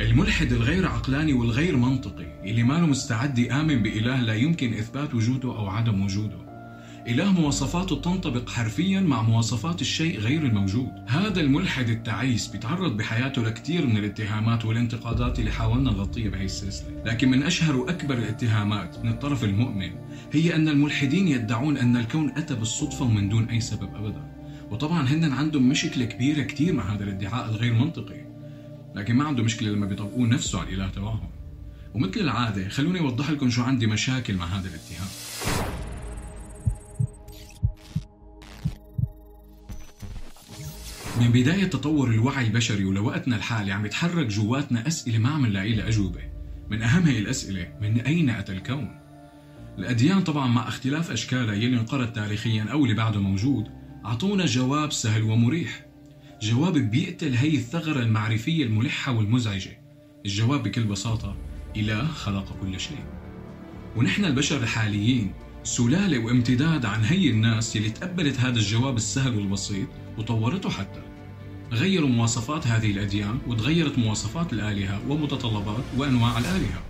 الملحد الغير عقلاني والغير منطقي اللي ما مستعد يآمن بإله لا يمكن إثبات وجوده أو عدم وجوده. إله مواصفاته تنطبق حرفيا مع مواصفات الشيء غير الموجود. هذا الملحد التعيس بيتعرض بحياته لكثير من الاتهامات والانتقادات اللي حاولنا نغطيها بهي السلسلة. لكن من أشهر وأكبر الاتهامات من الطرف المؤمن هي أن الملحدين يدعون أن الكون أتى بالصدفة ومن دون أي سبب أبدا. وطبعا هن عندهم مشكلة كبيرة كثير مع هذا الادعاء الغير منطقي. لكن ما عنده مشكلة لما بيطبقون نفسه على الإله تبعهم. ومثل العادة خلوني أوضح لكم شو عندي مشاكل مع هذا الاتهام. من بداية تطور الوعي البشري ولوقتنا الحالي عم يتحرك جواتنا أسئلة ما عم نلاقي لها أجوبة. من أهم هي الأسئلة من أين أتى الكون؟ الأديان طبعا مع اختلاف أشكالها يلي انقرض تاريخيا أو اللي بعده موجود أعطونا جواب سهل ومريح. جواب بيقتل هي الثغرة المعرفية الملحة والمزعجة. الجواب بكل بساطة إله خلق كل شيء. ونحن البشر الحاليين سلالة وامتداد عن هي الناس يلي تقبلت هذا الجواب السهل والبسيط وطورته حتى. غيروا مواصفات هذه الأديان وتغيرت مواصفات الآلهة ومتطلبات وأنواع الآلهة.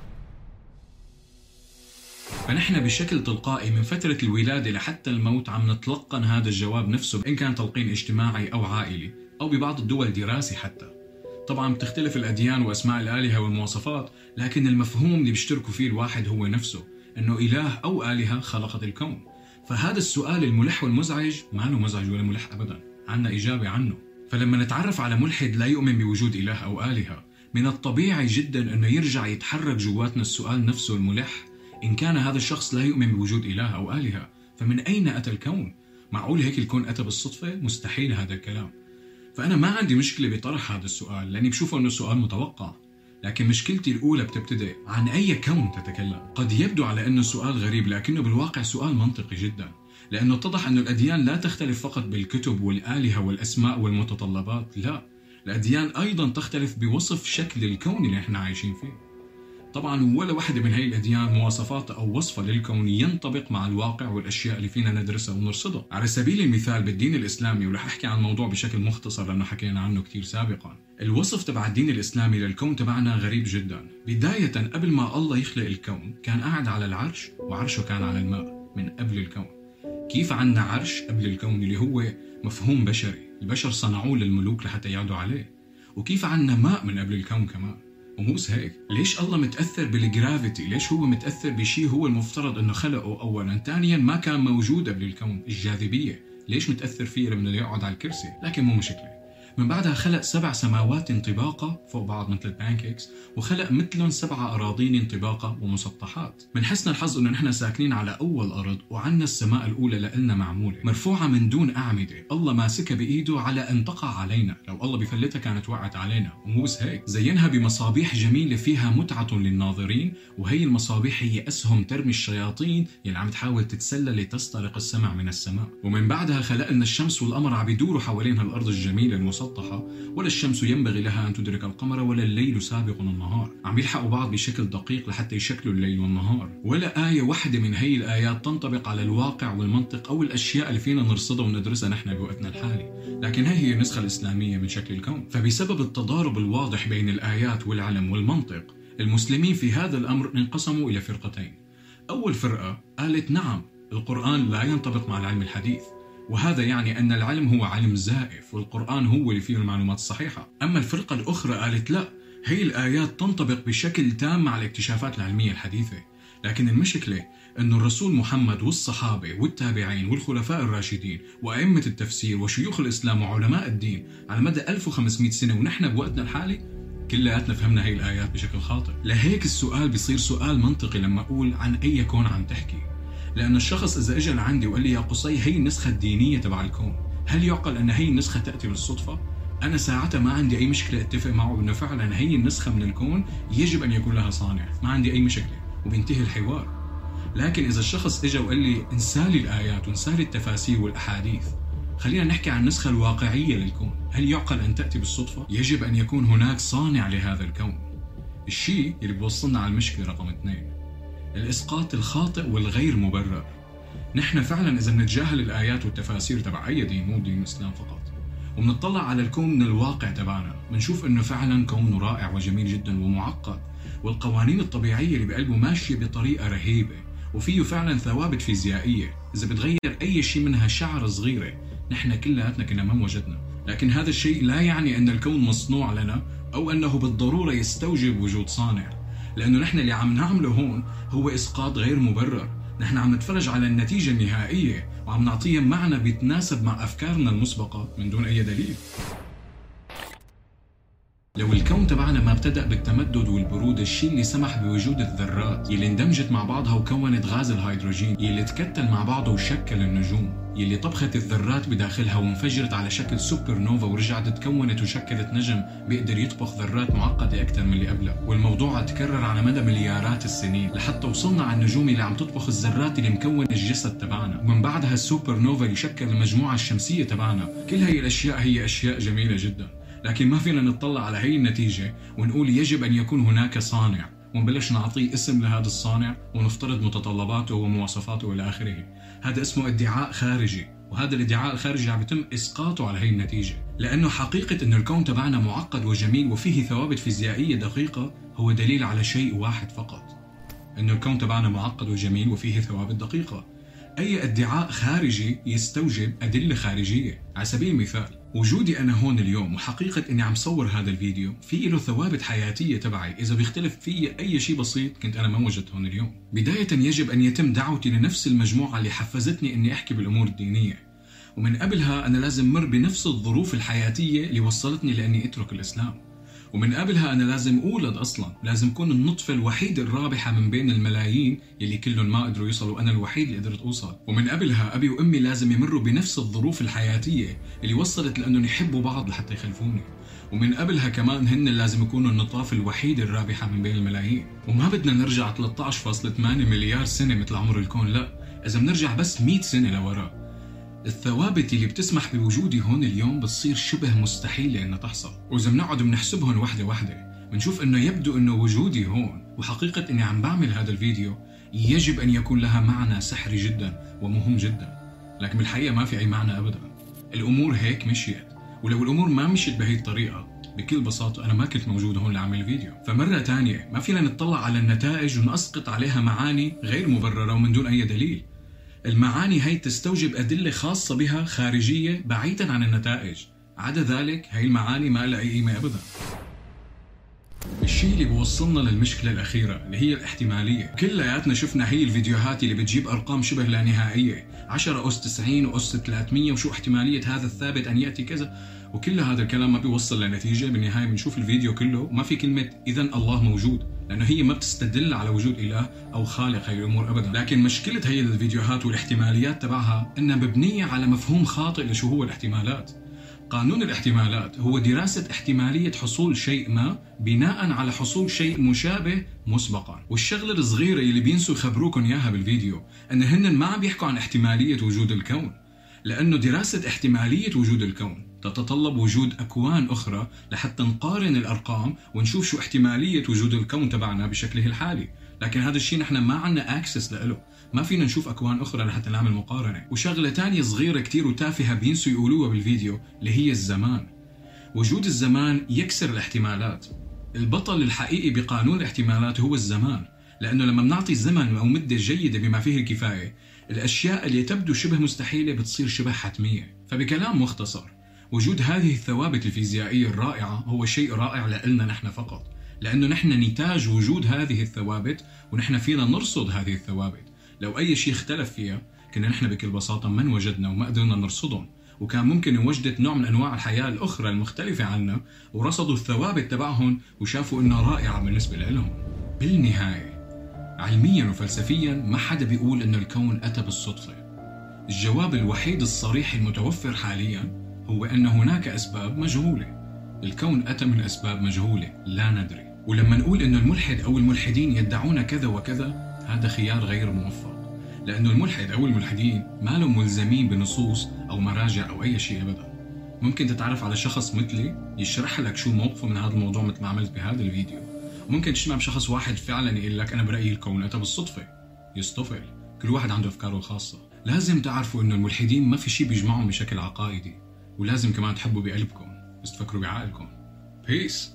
فنحن بشكل تلقائي من فترة الولادة لحتى الموت عم نتلقن هذا الجواب نفسه إن كان تلقين اجتماعي أو عائلي. أو ببعض الدول دراسي حتى طبعا بتختلف الأديان وأسماء الآلهة والمواصفات لكن المفهوم اللي بيشتركوا فيه الواحد هو نفسه أنه إله أو آلهة خلقت الكون فهذا السؤال الملح والمزعج ما له مزعج ولا ملح أبدا عنا إجابة عنه فلما نتعرف على ملحد لا يؤمن بوجود إله أو آلهة من الطبيعي جدا أنه يرجع يتحرك جواتنا السؤال نفسه الملح إن كان هذا الشخص لا يؤمن بوجود إله أو آلهة فمن أين أتى الكون؟ معقول هيك الكون أتى بالصدفة؟ مستحيل هذا الكلام فأنا ما عندي مشكلة بطرح هذا السؤال لأني بشوفه أنه سؤال متوقع. لكن مشكلتي الأولى بتبتدئ عن أي كون تتكلم. قد يبدو على أنه سؤال غريب لكنه بالواقع سؤال منطقي جدا. لأنه اتضح أن الأديان لا تختلف فقط بالكتب والآلهة والأسماء والمتطلبات لا. الأديان أيضا تختلف بوصف شكل الكون اللي إحنا عايشين فيه. طبعا ولا واحدة من هي الأديان مواصفات أو وصفة للكون ينطبق مع الواقع والأشياء اللي فينا ندرسها ونرصدها. على سبيل المثال بالدين الإسلامي ورح أحكي عن الموضوع بشكل مختصر لأنه حكينا عنه كثير سابقا. الوصف تبع الدين الإسلامي للكون تبعنا غريب جدا. بداية قبل ما الله يخلق الكون كان قاعد على العرش وعرشه كان على الماء من قبل الكون. كيف عنا عرش قبل الكون اللي هو مفهوم بشري؟ البشر صنعوه للملوك لحتى يقعدوا عليه. وكيف عنا ماء من قبل الكون كمان؟ ومو بس هيك ليش الله متأثر بال gravity ليش هو متأثر بشيء هو المفترض إنه خلقه اولا؟ ثانيا ما كان موجود قبل الكون الجاذبية. ليش متأثر فيه لما يقعد على الكرسي؟ لكن مو مشكلة. من بعدها خلق سبع سماوات طباقة فوق بعض مثل ال pancakes وخلق مثلهم سبع أراضين طباقة ومسطحات. من حسن الحظ أنه نحن ساكنين على أول أرض وعنا السماء الأولى لإلنا معمولة. مرفوعة من دون أعمدة. الله ماسكها بإيده على أن تقع علينا. لو الله بفلتها كانت وقعت علينا. ومو بس هيك. زينها بمصابيح جميلة فيها متعة للناظرين وهي المصابيح هي أسهم ترمي الشياطين يلي عم تحاول تتسلى لتسترق السمع من السماء. ومن بعدها خلق لنا الشمس والقمر عم يدوروا حوالين هالأرض الجميلة المسطحة. مسطحة ولا الشمس ينبغي لها أن تدرك القمر ولا الليل سابق النهار. عم يلحقوا بعض بشكل دقيق لحتى يشكلوا الليل والنهار. ولا آية واحدة من هي الآيات تنطبق على الواقع والمنطق أو الأشياء اللي فينا نرصدها وندرسها نحن بوقتنا الحالي. لكن هي هي النسخة الإسلامية من شكل الكون. فبسبب التضارب الواضح بين الآيات والعلم والمنطق المسلمين في هذا الأمر انقسموا إلى فرقتين. أول فرقة قالت نعم القرآن لا ينطبق مع العلم الحديث. وهذا يعني أن العلم هو علم زائف والقرآن هو اللي فيه المعلومات الصحيحة. أما الفرقة الأخرى قالت لا هي الآيات تنطبق بشكل تام مع الاكتشافات العلمية الحديثة. لكن المشكلة أن الرسول محمد والصحابة والتابعين والخلفاء الراشدين وأئمة التفسير وشيوخ الإسلام وعلماء الدين على مدى 1500 سنة ونحن بوقتنا الحالي كلياتنا فهمنا هي الآيات بشكل خاطئ. لهيك السؤال بيصير سؤال منطقي لما أقول عن أي كون عم تحكي. لأن الشخص إذا إجا لعندي وقال لي يا قصي هي النسخة الدينية تبع الكون هل يعقل أن هي النسخة تأتي بالصدفة؟ أنا ساعتها ما عندي أي مشكلة أتفق معه أنه فعلا هي النسخة من الكون يجب أن يكون لها صانع ما عندي أي مشكلة وبينتهي الحوار لكن إذا الشخص إجا وقال لي انسالي الآيات وانسالي التفاسير والأحاديث خلينا نحكي عن النسخة الواقعية للكون هل يعقل أن تأتي بالصدفة؟ يجب أن يكون هناك صانع لهذا الكون الشيء اللي بوصلنا على المشكلة رقم اثنين الإسقاط الخاطئ والغير مبرر. نحن فعلا إذا بنتجاهل الآيات والتفاسير تبع أي دين مو دين الإسلام فقط. وبنطلع على الكون من الواقع تبعنا. بنشوف إنه فعلا كون رائع وجميل جدا ومعقد. والقوانين الطبيعية اللي بقلبه ماشية بطريقة رهيبة. وفيه فعلا ثوابت فيزيائية. إذا بتغير أي شيء منها شعرة صغيرة نحن كلياتنا كنا ما وجدنا. لكن هذا الشيء لا يعني أن الكون مصنوع لنا أو أنه بالضرورة يستوجب وجود صانع. لأنه نحن اللي عم نعمله هون هو إسقاط غير مبرر. نحن عم نتفرج على النتيجة النهائية وعم نعطيها معنى بيتناسب مع أفكارنا المسبقة من دون أي دليل. لو الكون تبعنا ما ابتدأ بالتمدد والبرودة الشيء اللي سمح بوجود الذرات يلي اندمجت مع بعضها وكونت غاز الهيدروجين يلي تكتل مع بعضه وشكل النجوم يلي طبخت الذرات بداخلها وانفجرت على شكل سوبر نوفا ورجعت تكونت وشكلت نجم بيقدر يطبخ ذرات معقدة أكثر من اللي قبلها. والموضوع تكرر على مدى مليارات السنين لحتى وصلنا على النجوم اللي عم تطبخ الذرات اللي مكون الجسد تبعنا. ومن بعدها السوبر نوفا يشكل المجموعة الشمسية تبعنا. كل هي الأشياء هي أشياء جميلة جدا. لكن ما فينا نطلع على هي النتيجة ونقول يجب أن يكون هناك صانع. ونبلش نعطيه اسم لهذا الصانع ونفترض متطلباته ومواصفاته إلى آخره. هذا اسمه ادعاء خارجي وهذا الادعاء الخارجي عم يتم إسقاطه على هي النتيجة. لأنه حقيقة انه الكون تبعنا معقد وجميل وفيه ثوابت فيزيائية دقيقة هو دليل على شيء واحد فقط. انه الكون تبعنا معقد وجميل وفيه ثوابت دقيقة. أي ادعاء خارجي يستوجب أدلة خارجية. على سبيل المثال وجودي أنا هون اليوم وحقيقة إني عم صور هذا الفيديو في له ثوابت حياتية تبعي. إذا بيختلف في أي شيء بسيط كنت أنا ما وجدت هون اليوم. بداية يجب أن يتم دعوتي لنفس المجموعة اللي حفزتني إني أحكي بالأمور الدينية. ومن قبلها أنا لازم مر بنفس الظروف الحياتية اللي وصلتني لأني أترك الإسلام. ومن قبلها أنا لازم أولد أصلا. لازم أكون النطفة الوحيدة الرابحة من بين الملايين يلي كلهم ما قدروا يوصلوا. أنا الوحيد اللي قدرت أوصل. ومن قبلها أبي وأمي لازم يمروا بنفس الظروف الحياتية اللي وصلت لأنهم يحبوا بعض لحتى يخلفوني. ومن قبلها كمان هن لازم يكونوا النطاف الوحيدة الرابحة من بين الملايين. وما بدنا نرجع 13.8 مليار سنة مثل عمر الكون لا. إذا بنرجع بس 100 سنة لورا. الثوابت اللي بتسمح بوجودي هون اليوم بتصير شبه مستحيلة إنها تحصل. وإذا بنقعد بنحسبهم وحدة وحدة بنشوف إنه يبدو إنه وجودي هون وحقيقة إني عم بعمل هذا الفيديو يجب أن يكون لها معنى سحري جدا ومهم جدا. لكن بالحقيقة ما في أي معنى أبدا. الأمور هيك مشيت. ولو الأمور ما مشيت بهي الطريقة بكل بساطة أنا ما كنت موجود هون لأعمل الفيديو فمرة تانية ما فينا نطلع على النتائج ونسقط عليها معاني غير مبررة ومن دون أي دليل. المعاني هي تستوجب أدلة خاصة بها خارجية بعيدا عن النتائج. عدا ذلك هي المعاني ما لها أي قيمة أبدا. الشيء اللي بوصلنا للمشكلة الأخيرة اللي هي الاحتمالية. كلياتنا شفنا هي الفيديوهات اللي بتجيب أرقام شبه لا نهائية. 10 أس 90 وأس 300 وشو احتمالية هذا الثابت أن يأتي كذا؟ وكل هذا الكلام ما بيوصل لنتيجة. بالنهاية بنشوف الفيديو كله. ما في كلمة إذا الله موجود. لأنه هي ما بتستدل على وجود إله أو خالق هي الأمور أبدا. لكن مشكلة هي الفيديوهات والاحتماليات تبعها إنها مبنية على مفهوم خاطئ لشو هو الاحتمالات. قانون الاحتمالات هو دراسة احتمالية حصول شيء ما بناء على حصول شيء مشابه مسبقا. والشغلة الصغيرة اللي بينسوا يخبروكم إياها بالفيديو أن هن ما عم بيحكوا عن احتمالية وجود الكون. لأنه دراسة احتمالية وجود الكون تتطلب وجود أكوان أخرى لحتى نقارن الأرقام ونشوف شو احتمالية وجود الكون تبعنا بشكله الحالي. لكن هذا الشيء نحن ما عندنا اكسس له ما فينا نشوف أكوان أخرى لحتى نعمل مقارنة. وشغلة تانية صغيرة كتير وتافهة بينسوا يقولوها بالفيديو اللي هي الزمان. وجود الزمان يكسر الاحتمالات. البطل الحقيقي بقانون الاحتمالات هو الزمان. لأنه لما بنعطي الزمن أو مده جيدة بما فيه الكفاية الأشياء اللي تبدو شبه مستحيلة بتصير شبه حتمية. فبكلام مختصر وجود هذه الثوابت الفيزيائية الرائعة هو شيء رائع لنا نحن فقط لأنه نحن نتاج وجود هذه الثوابت ونحن فينا نرصد هذه الثوابت. لو أي شيء اختلف فيها كنا نحن بكل بساطة ما وجدنا وما قدرنا نرصدهم. وكان ممكن وجدت نوع من أنواع الحياة الأخرى المختلفة عنا ورصدوا الثوابت تبعهم وشافوا إنها رائعة بالنسبة لهم بالنهاية علميا وفلسفيا ما حدا بيقول إنه الكون أتى بالصدفة. الجواب الوحيد الصريح المتوفر حاليا هو إن هناك أسباب مجهولة. الكون أتى من أسباب مجهولة لا ندري. ولما نقول إنه الملحد أو الملحدين يدعون كذا وكذا هذا خيار غير موفق. لأنه الملحد أو الملحدين ما لهم ملزمين بنصوص أو مراجع أو أي شيء ابدا. ممكن تتعرف على شخص مثلي يشرح لك شو موقفه من هذا الموضوع مثل ما عملت بهذا الفيديو. ممكن تجتمع بشخص واحد فعلا يقول لك أنا برأيي الكون. اتى بالصدفه يصطفل. كل واحد عنده أفكاره الخاصة. لازم تعرفوا إنه الملحدين ما في شيء بيجمعهم بشكل عقائدي. ولازم كمان تحبوا بقلبكم بس تفكروا بعقلكم. بيس